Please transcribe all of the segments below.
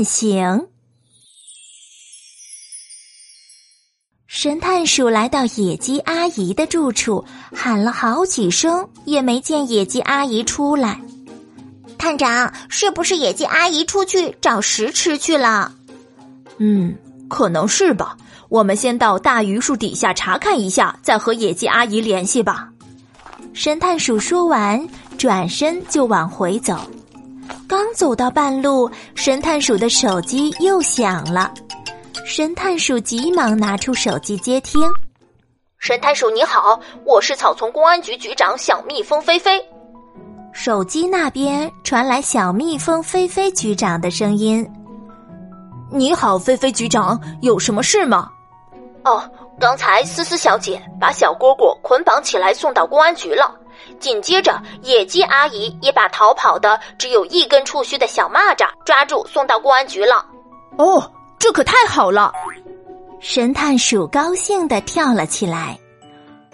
判刑。神探鼠来到野鸡阿姨的住处，喊了好几声，也没见野鸡阿姨出来。探长，是不是野鸡阿姨出去找食吃去了？嗯，可能是吧。我们先到大榆树底下查看一下，再和野鸡阿姨联系吧。神探鼠说完，转身就往回走。刚走到半路，神探鼠的手机又响了。神探鼠急忙拿出手机接听。神探鼠你好，我是草丛公安局局长小蜜蜂菲菲。手机那边传来小蜜蜂菲菲局长的声音：“你好，菲菲局长，有什么事吗？”“哦，刚才思思小姐把小蝈蝈捆绑起来送到公安局了。紧接着，野鸡阿姨也把逃跑的只有一根触须的小蚂蚱抓住送到公安局了。”“哦。”这可太好了！神探鼠高兴的跳了起来。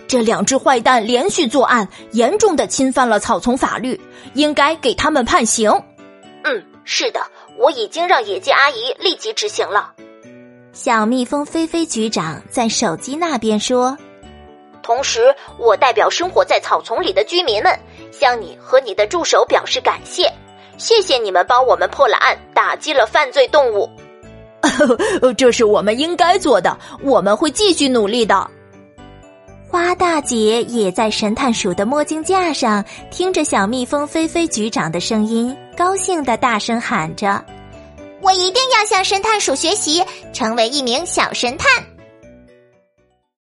这两只坏蛋连续作案，严重的侵犯了草丛法律，应该给他们判刑。嗯，是的，我已经让野鸡阿姨立即执行了。小蜜蜂菲菲局长在手机那边说：“同时，我代表生活在草丛里的居民们，向你和你的助手表示感谢。谢谢你们帮我们破了案，打击了犯罪动物。”这是我们应该做的，我们会继续努力的。花大姐也在神探鼠的墨镜架上听着小蜜蜂菲菲局长的声音，高兴的大声喊着：“我一定要向神探鼠学习，成为一名小神探。”